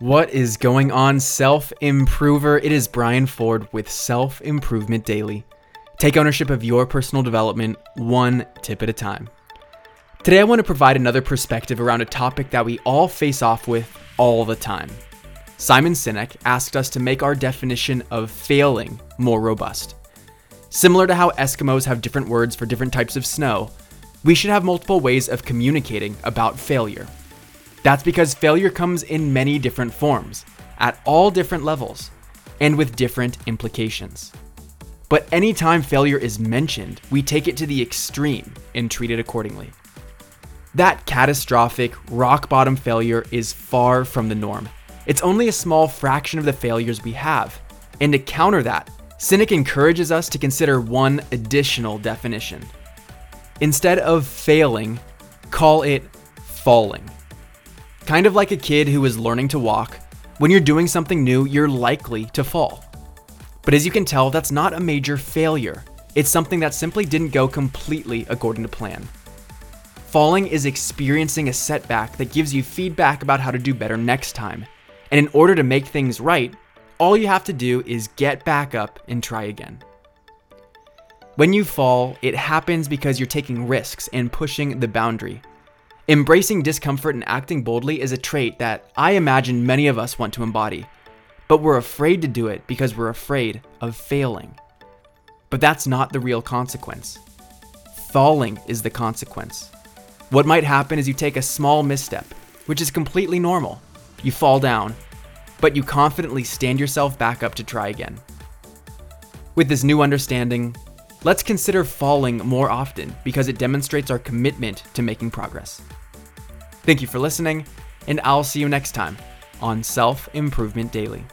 What is going on, self improver? It is Brian Ford with Self Improvement Daily. Take ownership of your personal development one tip at a time. Today, I want to provide another perspective around a topic that we all face off with all the time. Simon Sinek asked us to make our definition of failing more robust. Similar to how Eskimos have different words for different types of snow, we should have multiple ways of communicating about failure. That's because failure comes in many different forms, at all different levels, and with different implications. But anytime failure is mentioned, we take it to the extreme and treat it accordingly. That catastrophic, rock bottom failure is far from the norm. It's only a small fraction of the failures we have. And to counter that, Sinek encourages us to consider one additional definition. Instead of failing, call it falling. Kind of like a kid who is learning to walk, when you're doing something new, you're likely to fall. But as you can tell, that's not a major failure. It's something that simply didn't go completely according to plan. Falling is experiencing a setback that gives you feedback about how to do better next time. And in order to make things right, all you have to do is get back up and try again. When you fall, it happens because you're taking risks and pushing the boundary. Embracing discomfort and acting boldly is a trait that I imagine many of us want to embody, but we're afraid to do it because we're afraid of failing. But that's not the real consequence. Falling is the consequence. What might happen is you take a small misstep, which is completely normal. You fall down, but you confidently stand yourself back up to try again. With this new understanding, let's consider falling more often because it demonstrates our commitment to making progress. Thank you for listening, and I'll see you next time on Self Improvement Daily.